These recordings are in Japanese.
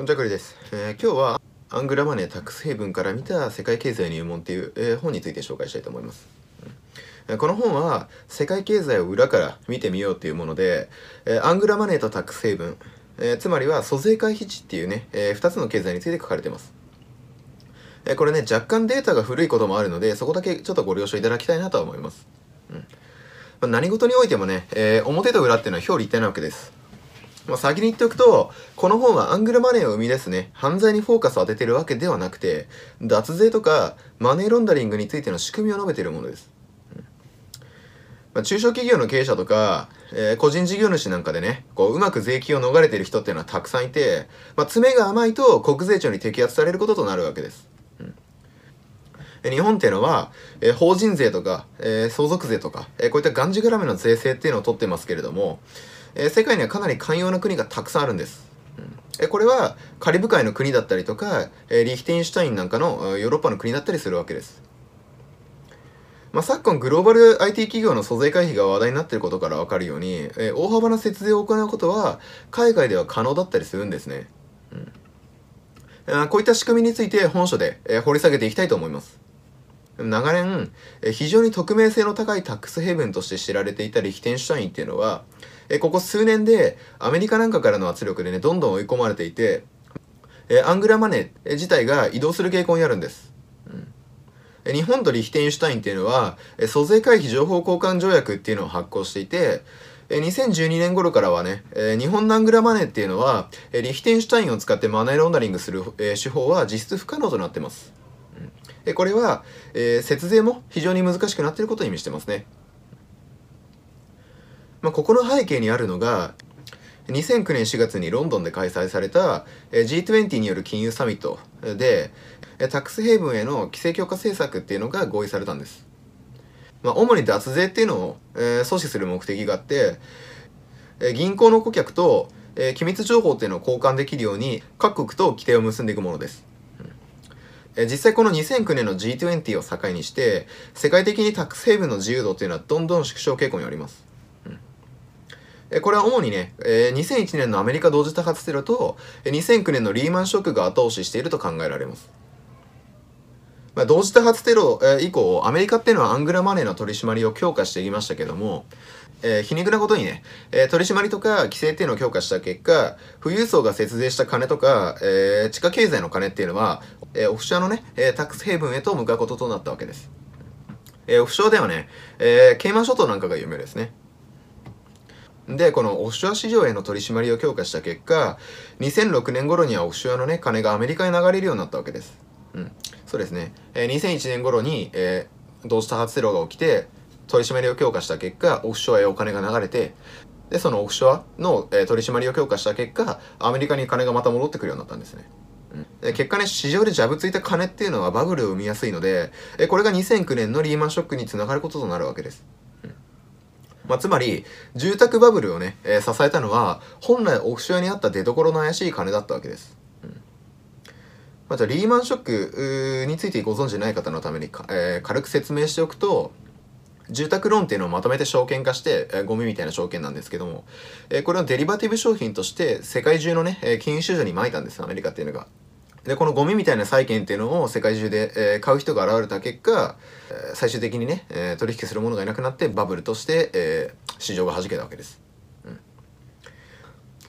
こんにちは、くりです。えー今日はアングラマネータックスヘイブンから見た世界経済入門っていう、えー本について紹介したいと思います。この本は世界経済を裏から見てみようっていうもので、えーアングラマネーとタックスヘイブン、えつまりは租税回避地っていうね、え2つの経済について書かれてます。えーこれね、若干データが古いこともあるので、そこだけちょっとご了承いただきたいなとは思います。うん何事においてもね、えー表と裏っていうのは表裏一体なわけです。まあ、先に言っておくと、この本はアングルマネーを生み出すね、犯罪にフォーカスを当ててるわけではなくて、脱税とかマネーロンダリングについての仕組みを述べているものです。まあ、中小企業の経営者とか、えー個人事業主なんかでね、こう、うまく税金を逃れてる人っていうのはたくさんいて、まあ、爪が甘いと国税庁に摘発されることとなるわけです。日本っていうのは、えー法人税とか、えー相続税とか、えーこういったがんじがらめの税制っていうのを取ってますけれども、えー世界にはかなり寛容な国がたくさんあるんです。うんえこれはカリブ海の国だったりとか、えーリヒテンシュタインなんかのヨーロッパの国だったりするわけです。まあ、昨今グローバル IT 企業の租税回避が話題になっていることからわかるように、えー大幅な節税を行うことは海外では可能だったりするんですね。うんあこういった仕組みについて本書で、えー掘り下げていきたいと思います。長年、非常に匿名性の高いタックスヘイブンとして知られていたリヒテンシュタインっていうのは、ここ数年でアメリカなんかからの圧力でね、どんどん追い込まれていて、アングラマネー自体が移動する傾向にあるんです。日本とリヒテンシュタインっていうのは、租税回避情報交換条約っていうのを発行していて、2012年頃からはね、日本のアングラマネーっていうのは、リヒテンシュタインを使ってマネーロンダリングする、手法は実質不可能となってます。えこれは、えー節税も非常に難しくなっていることを意味してますね。まあ、ここの背景にあるのが、2009年4月にロンドンで開催されたえ G20 による金融サミットで、えタックスヘイブンへの規制強化政策っていうのが合意されたんです。まあ、主に脱税っていうのを、えー阻止する目的があって、えー銀行の顧客と、えー機密情報っていうのを交換できるように各国と規定を結んでいくものです。え実際この2009年の G20 を境にして世界的にタックスヘイブンの自由度っていうのはどんどん縮小傾向にあります。うんえこれは主にね、え2001年のアメリカ同時多発テロと2009年のリーマンショックが後押ししていると考えられます。まあ、同時多発テロ、え以降アメリカっていうのはアングラマネーの取り締まりを強化していきましたけども、えー皮肉なことにね、えー取り締まりとか規制っていうのを強化した結果富裕層が節税した金とか、えー地下経済の金っていうのは、えーオフショアのね、えータックスヘイブンへと向かうこととなったわけです、えーオフショアではね、えーケイマン諸島なんかが有名ですねで、このオフショア市場への取り締まりを強化した結果、2006年頃にはオフショアのね、金がアメリカに流れるようになったわけです。うん。そうですね。えー2001年頃に、えー同時多発テロが起きて、取り締まりを強化した結果、オフショアへお金が流れて、で、そのオフショアの、えー取り締まりを強化した結果、アメリカに金がまた戻ってくるようになったんですね。うんで結果ね、市場でジャブついた金っていうのはバブルを生みやすいので、えーこれが2009年のリーマンショックにつながることとなるわけです。まあ、つまり、住宅バブルをね、えー支えたのは、本来オフショアにあった出所の怪しい金だったわけです。うんまあ、じゃあ、リーマンショックについてご存知ない方のためにか、えー軽く説明しておくと、住宅ローンっていうのをまとめて証券化して、えーゴミみたいな証券なんですけども、えーこれをデリバティブ商品として世界中のね、えー金融市場に撒いたんです、アメリカっていうのが。で、このゴミみたいな債券っていうのを世界中で、えー買う人が現れた結果、えー最終的にね、えー取引する者がいなくなってバブルとして、えー市場が弾けたわけです。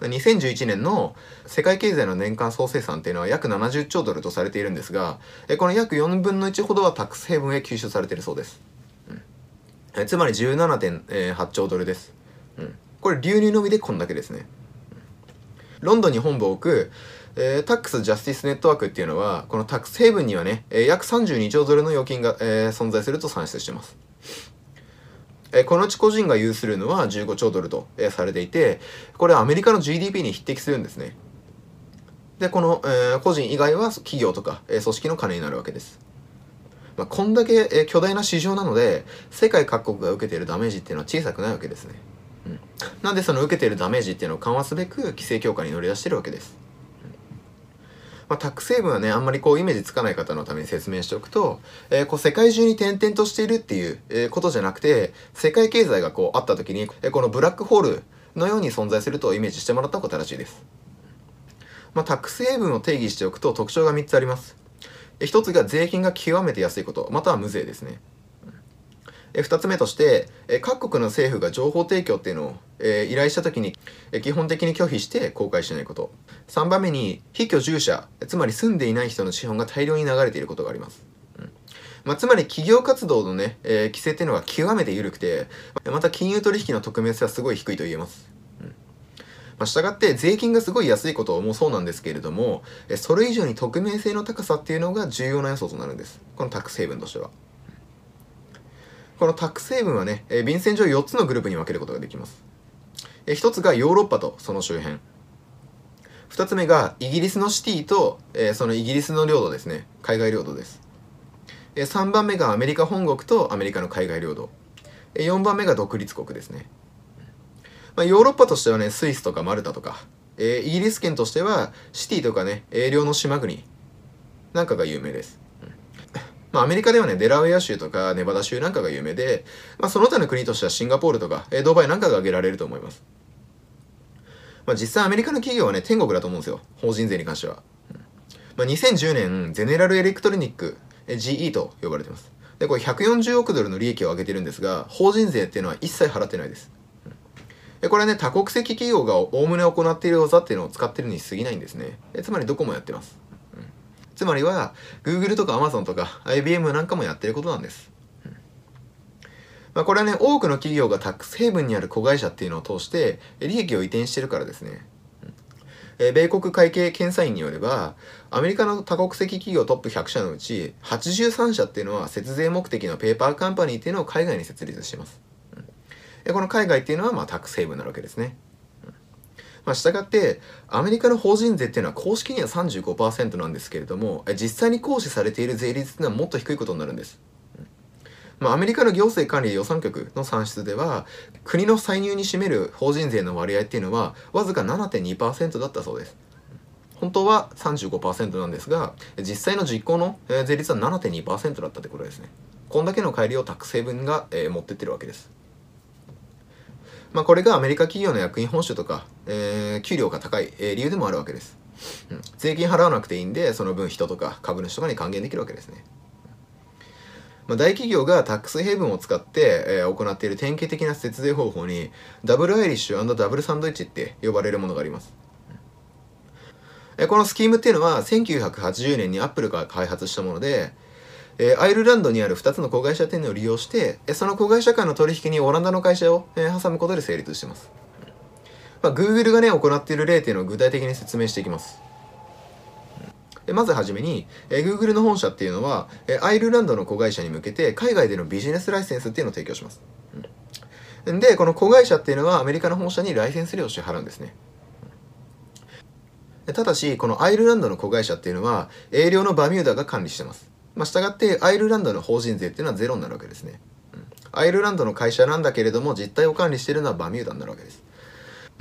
2011年の世界経済の年間総生産っていうのは約70兆ドルとされているんですが、この約4分の1ほどはタックスヘイブンへ吸収されているそうです。えつまり17.8兆ドルです。うん、これ流入のみでこんだけですね。ロンドンに本部を置く、えータックス・ジャスティス・ネットワークっていうのは、このタックスヘイブンにはね、えー約32兆ドルの預金が、えー存在すると算出してます。えこのうち個人が有するのは15兆ドルと、えされていて、これはアメリカの GDP に匹敵するんですね。で、この、え個人以外は企業とか、え組織の金になるわけです。まあ、こんだけ、え巨大な市場なので、世界各国が受けているダメージっていうのは小さくないわけですね。うん、なんでその受けているダメージっていうのを緩和すべく規制強化に乗り出してるわけです。まあ、タック成分はねあんまりこうイメージつかない方のために説明しておくと、えーこう世界中に点々としているっていう、えことじゃなくて世界経済がこうあった時に、えこのブラックホールのように存在するとイメージしてもらった方が正しいです。まあ、タックスヘイブンを定義しておくと特徴が3つあります1つが税金が極めて安いことまたは無税ですね。2つ目として各国の政府が情報提供っていうのを依頼した時に基本的に拒否して公開しないこと。3番目に非居住者つまり住んでいない人の資本が大量に流れていることがあります。まあ、つまり企業活動のね、えー、規制っていうのが極めて緩くて、また金融取引の匿名性はすごい低いと言えます。まあ、したがって税金がすごい安いこともそうなんですけれども、それ以上に匿名性の高さっていうのが重要な要素となるんです。このタックスヘイブンとしては。このタックスヘイブンはね、便箋上4つのグループに分けることができます。1つがヨーロッパとその周辺。2つ目がイギリスのシティと、え、そのイギリスの領土ですね。海外領土です。3番目がアメリカ本国とアメリカの海外領土4番目が独立国ですね、まあ、ヨーロッパとしてはねスイスとかマルタとか、えー、イギリス圏としてはシティとかね英領の島国なんかが有名です、まあ、アメリカではねデラウェア州とかネバダ州なんかが有名で、まあ、その他の国としてはシンガポールとか、えー、ドバイなんかが挙げられると思います。まあ、実際アメリカの企業はね天国だと思うんですよ。法人税に関しては、まあ、2010年ゼネラルエレクトロニックえ GE と呼ばれてます。で、これ140億ドルの利益を上げてるんですが、法人税っていうのは一切払ってないです。でこれはね、多国籍企業がおおむね行っている技っていうのを使ってるに過ぎないんですね。つまりどこもやってます。うん、つまりは、Google とか Amazon とか IBM なんかもやってることなんです。うんまあ、これはね、多くの企業がタックスヘイブンにある子会社っていうのを通して、利益を移転してるからですね。え米国会計検査院によれば、アメリカの多国籍企業トップ100社のうち、83社っていうのは節税目的のペーパーカンパニーっていうのを海外に設立してます。この海外っていうのは、まあ、タックスヘイブンなわけですね。まあ、したがって、アメリカの法人税っていうのは公式には35%なんですけれども、実際に行使されている税率っていうのはもっと低いことになるんです。まあ、アメリカの行政管理予算局の算出では国の歳入に占める法人税の割合っていうのはわずか7.2%だったそうです。本当は35%なんですが実際の実行の税率は7.2%だったってことですね。こんだけの帰りをタック成分が、えー、持ってってるわけです。まあ、これがアメリカ企業の役員報酬とか、えー、給料が高い、えー、理由でもあるわけです、うん、税金払わなくていいんでその分人とか株主とかに還元できるわけですね。まあ、大企業がタックスヘイブンを使って、えー、行っている典型的な節税方法にダブルアイリッシュダブルサンドイッチって呼ばれるものがあります。えー、このスキームっていうのは1980年にアップルが開発したもので、えー、アイルランドにある2つの子会社店を利用して、えその子会社間の取引にオランダの会社を、え挟むことで成立しています。まあ、Google がね、行っている例っていうのを具体的に説明していきます。まずはじめに、え Google の本社っていうのは、えアイルランドの子会社に向けて海外でのビジネスライセンスっていうのを提供します。うん、で、この子会社っていうのはアメリカの本社にライセンス料を支払うんですね。ただし、このアイルランドの子会社っていうのは、営業のバミューダが管理してます。まあ、従って、アイルランドの法人税っていうのはゼロになるわけですね。うん、アイルランドの会社なんだけれども、実態を管理してるのはバミューダになるわけです。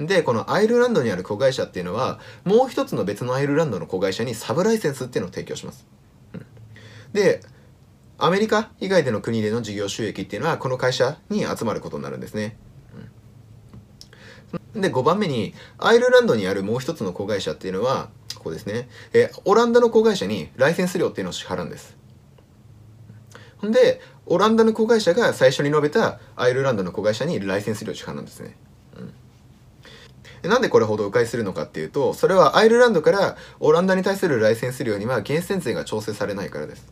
で、このアイルランドにある子会社っていうのは、もう一つの別のアイルランドの子会社にサブライセンスっていうのを提供します。うん、で、アメリカ以外での国での事業収益っていうのは、この会社に集まることになるんですね。うん、で、5番目に、アイルランドにあるもう一つの子会社っていうのは、ここですね。え、オランダの子会社にライセンス料っていうのを支払うんです。んで、オランダの子会社が最初に述べたアイルランドの子会社にライセンス料を支払うんですね。うんなんでこれほど迂回するのかっていうと、それはアイルランドからオランダに対するライセンス料には源泉税が調整されないからです。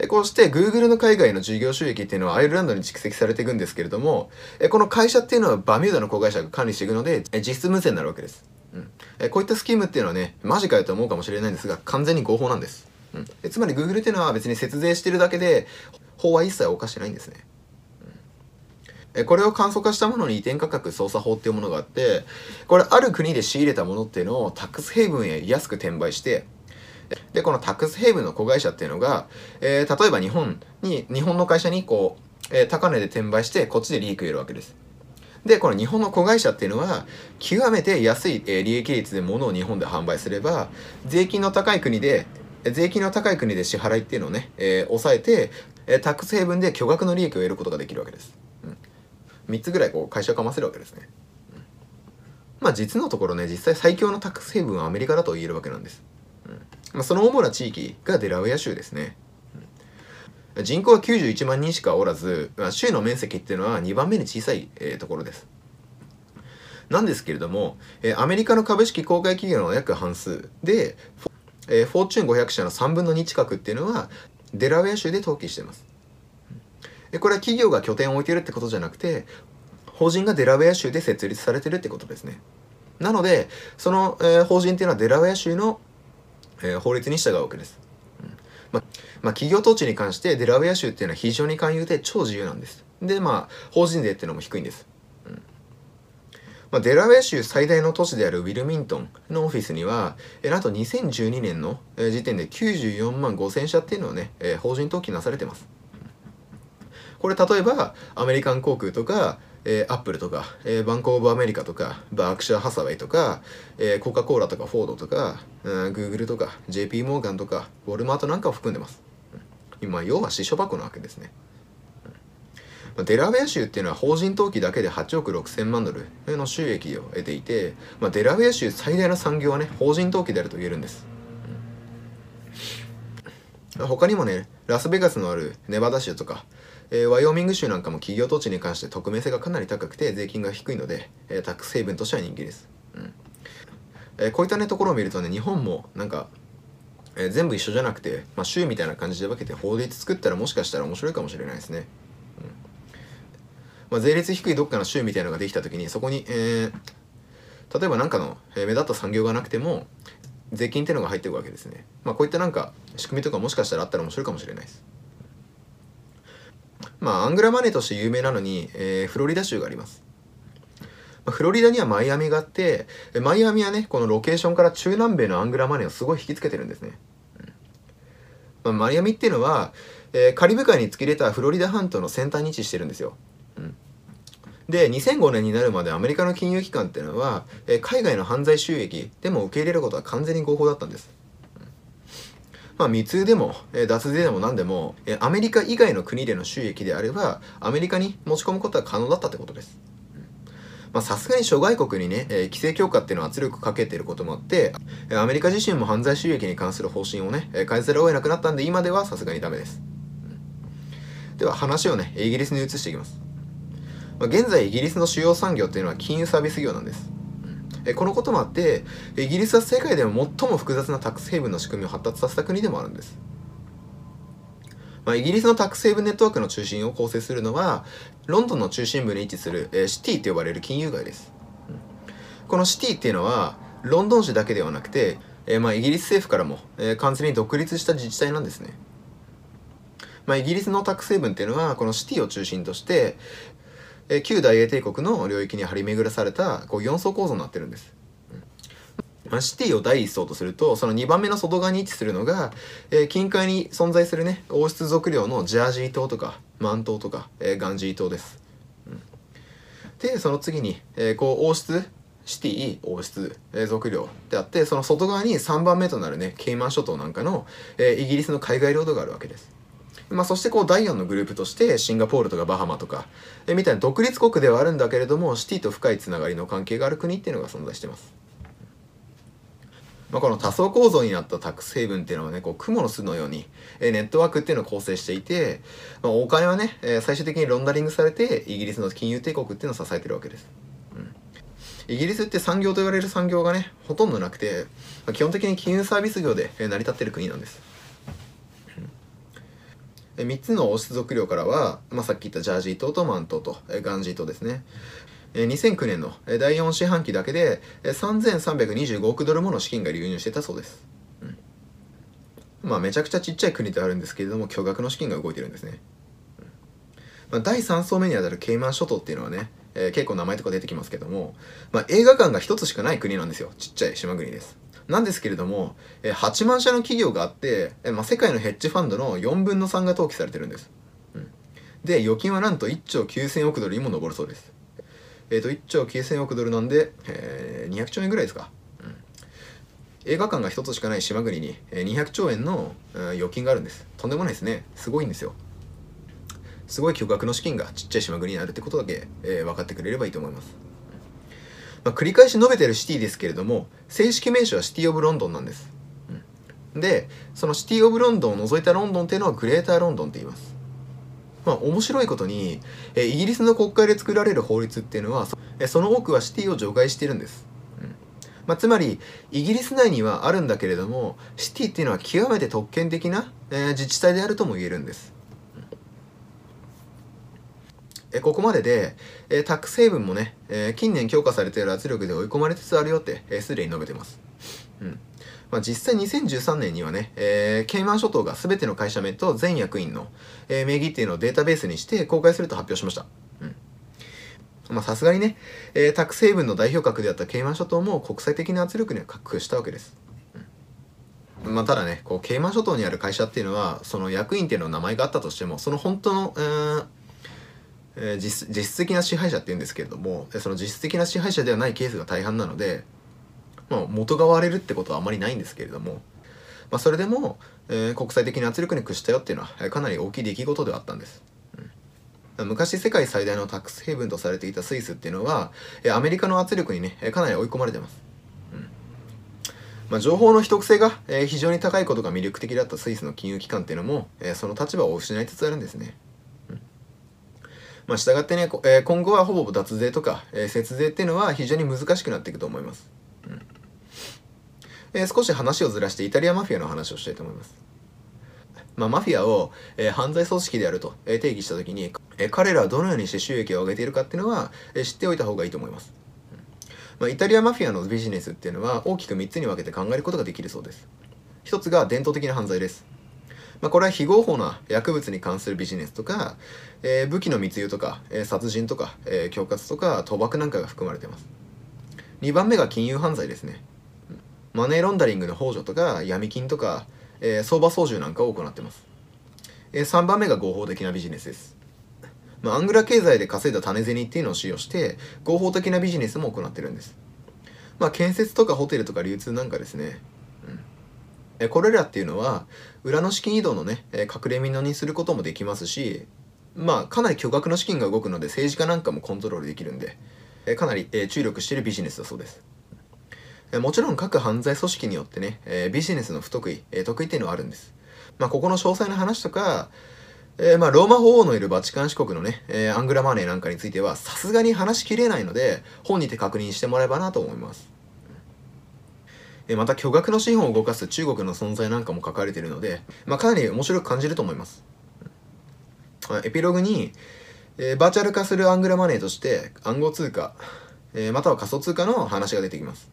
うん、こうして Google の海外の事業収益っていうのはアイルランドに蓄積されていくんですけれども、この会社っていうのはバミューダの子会社が管理していくので、実質無税になるわけです。うん、こういったスキームっていうのはね、マジかよと思うかもしれないんですが、完全に合法なんです。うん、つまり Google っていうのは別に節税してるだけで、法は一切犯してないんですね。これを簡素化したものに移転価格操作法っていうものがあって、これある国で仕入れたものっていうのをタックスヘイブンへ安く転売して、で、このタックスヘイブンの子会社っていうのが、えー、例えば日本に、日本の会社にこう、えー、高値で転売して、こっちで利益を得るわけです。で、この日本の子会社っていうのは、極めて安い、利益率で物を日本で販売すれば、税金の高い国で、税金の高い国で支払いっていうのをね、えー、抑えて、えタックスヘイブンで巨額の利益を得ることができるわけです。3つぐらいこう会社をかませるわけですね。まあ実のところね実際最強のタックスヘイブンはアメリカだと言えるわけなんです、うん。まあ、その主な地域がデラウェア州ですね、人口は91万人しかおらず、まあ、州の面積っていうのは2番目に小さい、えー、ところです。なんですけれども、えー、アメリカの株式公開企業の約半数で、えー、フォーチュン500社の3分の2近くっていうのはデラウェア州で登記してます。これは企業が拠点を置いてるってことじゃなくて法人がデラウェア州で設立されてるってことですね。なのでその、えー、法人っていうのはデラウェア州の、えー、法律に従うわけです、うん。まあ、企業統治に関してデラウェア州っていうのは非常に寛容で超自由なんです。でまあ法人税っていうのも低いんです。まあ、デラウェア州最大の都市であるウィルミントンのオフィスには、えなんと2012年の時点で94万5000社っていうのをね、えー、法人登記なされてます。これ例えばアメリカン航空とか、えー、アップルとか、えー、バンコーブ・アメリカとかバークシャー・ハサウェイとか、えー、コカ・コーラとかフォードとか、グーグルとか JP モーガンとかウォルマートなんかを含んでます。今要は支所箱なわけですね。まあデラウェア州っていうのは法人登記だけで8億6千万ドルの収益を得ていて、まあ、デラウェア州最大の産業はね法人登記であると言えるんです、うん、他にもねラスベガスのあるネバダ州とか、えー、ワイオミング州なんかも企業土地に関して匿名性がかなり高くて税金が低いので、えー、タックスヘイブンとしては人気です、うん。えー、こういったねところを見るとね日本もなんかえ、全部一緒じゃなくて、まあ、州みたいな感じで分けて法律作ったらもしかしたら面白いかもしれないですね。まあ、税率低いどっかの州みたいなのができた時にそこに、えー、例えば何かの、え、目立った産業がなくても税金っていうのが入ってるわけですね。まあ、こういったなんか仕組みとかもしかしたらあったら面白いかもしれないです。まあ、アングラマネーとして有名なのに、えー、フロリダ州があります。まあ、フロリダにはマイアミがあって、マイアミはね、このロケーションから中南米のアングラマネーをすごい引きつけてるんですね。まあ、マイアミっていうのは、えー、カリブ海に突き出たフロリダ半島の先端に位置してるんですよ。で2005年になるまでアメリカの金融機関っていうのは、え、海外の犯罪収益でも受け入れることは完全に合法だったんです。まあ、密輸でも、え、脱税でも何でも、え、アメリカ以外の国での収益であればアメリカに持ち込むことは可能だったってことです。まさすがに諸外国にね、えー、規制強化っていうのは圧力かけてることもあって、アメリカ自身も犯罪収益に関する方針をね、え変えざるを得なくなったんで今ではさすがにダメです。では話をね、イギリスに移していきます。まあ、現在イギリスの主要産業っていうのは金融サービス業なんです。えこのこともあってイギリスは世界でも最も複雑なタックスヘイブンの仕組みを発達させた国でもあるんです。まあ、イギリスのタックスヘイブンネットワークの中心を構成するのはロンドンの中心部に位置する、えシティと呼ばれる金融街です。このシティっていうのはロンドン市だけではなくて、えまあ、イギリス政府からも、え完全に独立した自治体なんですね。まあ、イギリスのタックスヘイブンっていうのはこのシティを中心として、え旧大英帝国の領域に張り巡らされたこう4層構造になってるんです。まあ、シティを第1層とするとその2番目の外側に位置するのが、えー、近海に存在するね王室族領のジャージー島とかマン島とか、えー、ガンジー島です。うん、でその次に、えー、こう王室シティ王室、えー、族領であってその外側に3番目となるねケイマン諸島なんかの、え、イギリスの海外領土があるわけです。まあ、そしてこう第4のグループとしてシンガポールとかバハマとかえみたいな独立国ではあるんだけれどもシティと深いつながりの関係がある国っていうのが存在してます。まあ、この多層構造になったタックスヘイブンっていうのはねこう雲の巣のようにえネットワークっていうのを構成していて、まあ、お金はねえ最終的にロンダリングされてイギリスの金融帝国っていうのを支えてるわけです。イギリスって産業と言われる産業がねほとんどなくて、まあ、基本的に金融サービス業で成り立ってる国なんです。3つの王室族領からは、まあ、さっき言ったジャージー島とマン島とガンジー島ですね。2009年の第4四半期だけで3325億ドルもの資金が流入してたそうです、うん、まあめちゃくちゃちっちゃい国ではあるんですけれども巨額の資金が動いてるんですね、うん。まあ、第3層目にあたるケイマン諸島っていうのはね、えー、結構名前とか出てきますけども、まあ、映画館が1つしかない国なんですよ。ちっちゃい島国です。なんですけれども、え8万社の企業があって、えまあ、世界のヘッジファンドの4分の3が登記されてるんです。うん、で、預金はなんと1兆9000億ドルにも上るそうです。えっ、ー、と、1兆9000億ドルなんで、えー、200兆円ぐらいですか。うん、映画館が1つしかない島国に、え200兆円の、預金があるんです。とんでもないですね。すごいんですよ。すごい巨額の資金がちっちゃい島国にあるってことだけ、えー、分かってくれればいいと思います。まあ、繰り返し述べてるシティですけれども正式名称はシティ・オブ・ロンドンなんです、うん、でそのシティ・オブ・ロンドンを除いたロンドンっていうのはグレーター・ロンドンって言います。まあ面白いことに、えイギリスの国会で作られる法律っていうのはそその多くはシティを除外してるんです。まあ、つまりイギリス内にはあるんだけれどもシティっていうのは極めて特権的な、えー、自治体であるとも言えるんです。えここまでで、えタックスヘイブンもね、え近年強化されている圧力で追い込まれつつあるよってすで、に述べてます。うんまあ、実際2013年にはね、えー、ケイマン諸島が全ての会社名と全役員の、えー、名義っていうのをデータベースにして公開すると発表しました。まあさすがにね、えー、タックスヘイブンの代表格であったケイマン諸島も国際的な圧力には確保したわけです。うん、まあただね、こうケイマン諸島にある会社っていうのは、その役員っていうの名前があったとしても、その本当の、えーえー、実実質的な支配者っていうんですけれども、その実質的な支配者ではないケースが大半なので、まあ、元が割れるってことはあまりないんですけれども、まあ、それでも、えー、国際的な圧力に屈したよっていうのはかなり大きい出来事ではあったんです。昔世界最大のタックスヘイブンとされていたスイスっていうのはアメリカの圧力にねかなり追い込まれてます、うん。まあ、情報の秘匿性が非常に高いことが魅力的だったスイスの金融機関っていうのもその立場を失いつつあるんですね、うんまあ、従ってねえ今後はほぼ脱税とかえ節税っていうのは非常に難しくなっていくと思います、うん。え少し話をずらしてイタリアマフィアの話をしたいと思います。まあ、マフィアを、え、犯罪組織であると、え、定義した時に、え、彼らはどのようにして収益を上げているかっていうのは、え、知っておいた方がいいと思います、まあ、イタリアマフィアのビジネスっていうのは大きく3つに分けて考えることができるそうです。一つが伝統的な犯罪です。まあ、これは非合法な薬物に関するビジネスとか、えー、武器の密輸とか、えー、殺人とか、えー、恐喝とか賭博なんかが含まれています。2番目が金融犯罪ですね。マネーロンダリングの幇助とか闇金とか、えー、相場操縦なんかを行ってます、えー、3番目が合法的なビジネスです、まあ、アングラ経済で稼いだ種銭っていうのを使用して合法的なビジネスも行ってるんです。まあ建設とかホテルとか流通なんかですね、え、これらっていうのは裏の資金移動のね、え、隠れ蓑にすることもできますしまあかなり巨額の資金が動くので政治家なんかもコントロールできるんで、え、かなり、え、注力してるビジネスだそうですもちろん各犯罪組織によってね、え、ビジネスの不得意、え、得意っていうのはあるんです。まあ、ここの詳細な話とか、えー、まあ、ローマ法王のいるバチカン四国のね、えアングラマネーなんかについては、さすがに話しきれないので、本にて確認してもらえばなと思います。えまた、巨額の資本を動かす中国の存在なんかも書かれているので、まあ、かなり面白く感じると思います。エピローグに、えバーチャル化するアングラマネーとして暗号通貨、えまたは仮想通貨の話が出てきます。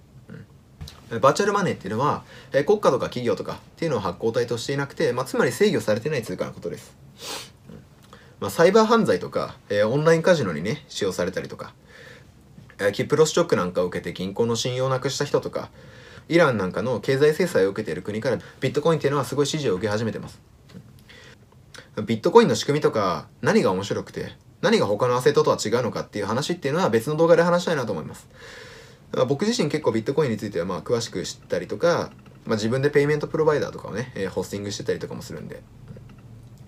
バーチャルマネーっていうのは、え国家とか企業とかっていうのを発行体としていなくて、まあ、つまり制御されてない通貨のことです。まあ、サイバー犯罪とか、えー、オンラインカジノにね、使用されたりとか、えー、キプロスショックなんかを受けて銀行の信用をなくした人とか、イランなんかの経済制裁を受けている国からビットコインっていうのはすごい支持を受け始めてます。ビットコインの仕組みとか何が面白くて何が他のアセットとは違うのかっていう話っていうのは別の動画で話したいなと思います。僕自身結構ビットコインについてはまあ詳しく知ったりとか、まあ、自分でペイメントプロバイダーとかをね、えー、ホスティングしてたりとかもするんで。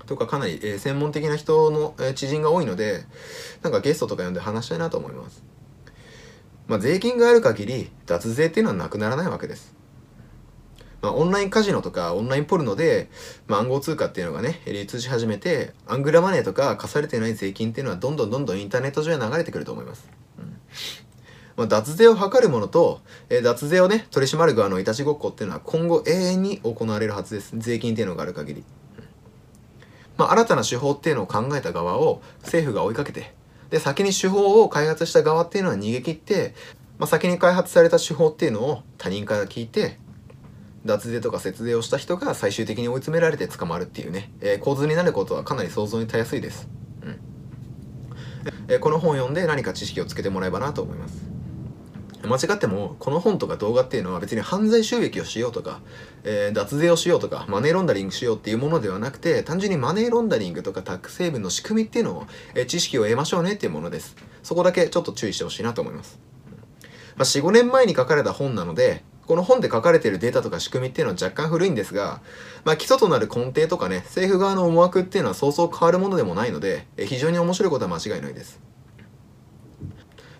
とかかなり、えー、専門的な人の、えー、知人が多いので、なんかゲストとか呼んで話したいなと思います。まあ、税金がある限り脱税っていうのはなくならないわけです。まあ、オンラインカジノとかオンラインポルノで、まあ、暗号通貨っていうのがね、流通し始めて、アングラマネーとか課されてない税金っていうのはどんどんどんどんインターネット上へ流れてくると思います。うんまあ、脱税を図る者と、えー、脱税をね、取り締まる側のいたちごっこっていうのは今後永遠に行われるはずです。税金っていうのがある限り。まあ、新たな手法っていうのを考えた側を政府が追いかけて、で、先に手法を開発した側っていうのは逃げ切って、まあ、先に開発された手法っていうのを他人から聞いて、脱税とか節税をした人が最終的に追い詰められて捕まるっていうね、えー、構図になることはかなり想像にたやすいです。うん。えー、この本を読んで何か知識をつけてもらえばなと思います。間違ってもこの本とか動画っていうのは別に犯罪収益をしようとか、えー、脱税をしようとかマネーロンダリングしようっていうものではなくて単純にマネーロンダリングとかタック成分の仕組みっていうのを、えー、知識を得ましょうねっていうものです。そこだけちょっと注意してほしいなと思います、まあ、45年前に書かれた本なのでこの本で書かれているデータとか仕組みっていうのは若干古いんですが、まあ、基礎となる根底とかね政府側の思惑っていうのはそうそう変わるものでもないので、えー、非常に面白いことは間違いないです。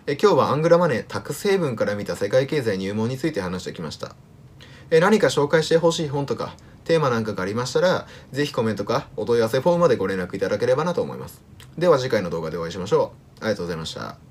え今日はアングラマネータクスヘイブンから見た世界経済入門について話してきました。え何か紹介してほしい本とかテーマなんかがありましたらぜひコメントかお問い合わせフォームまでご連絡いただければなと思います。では次回の動画でお会いしましょう。ありがとうございました。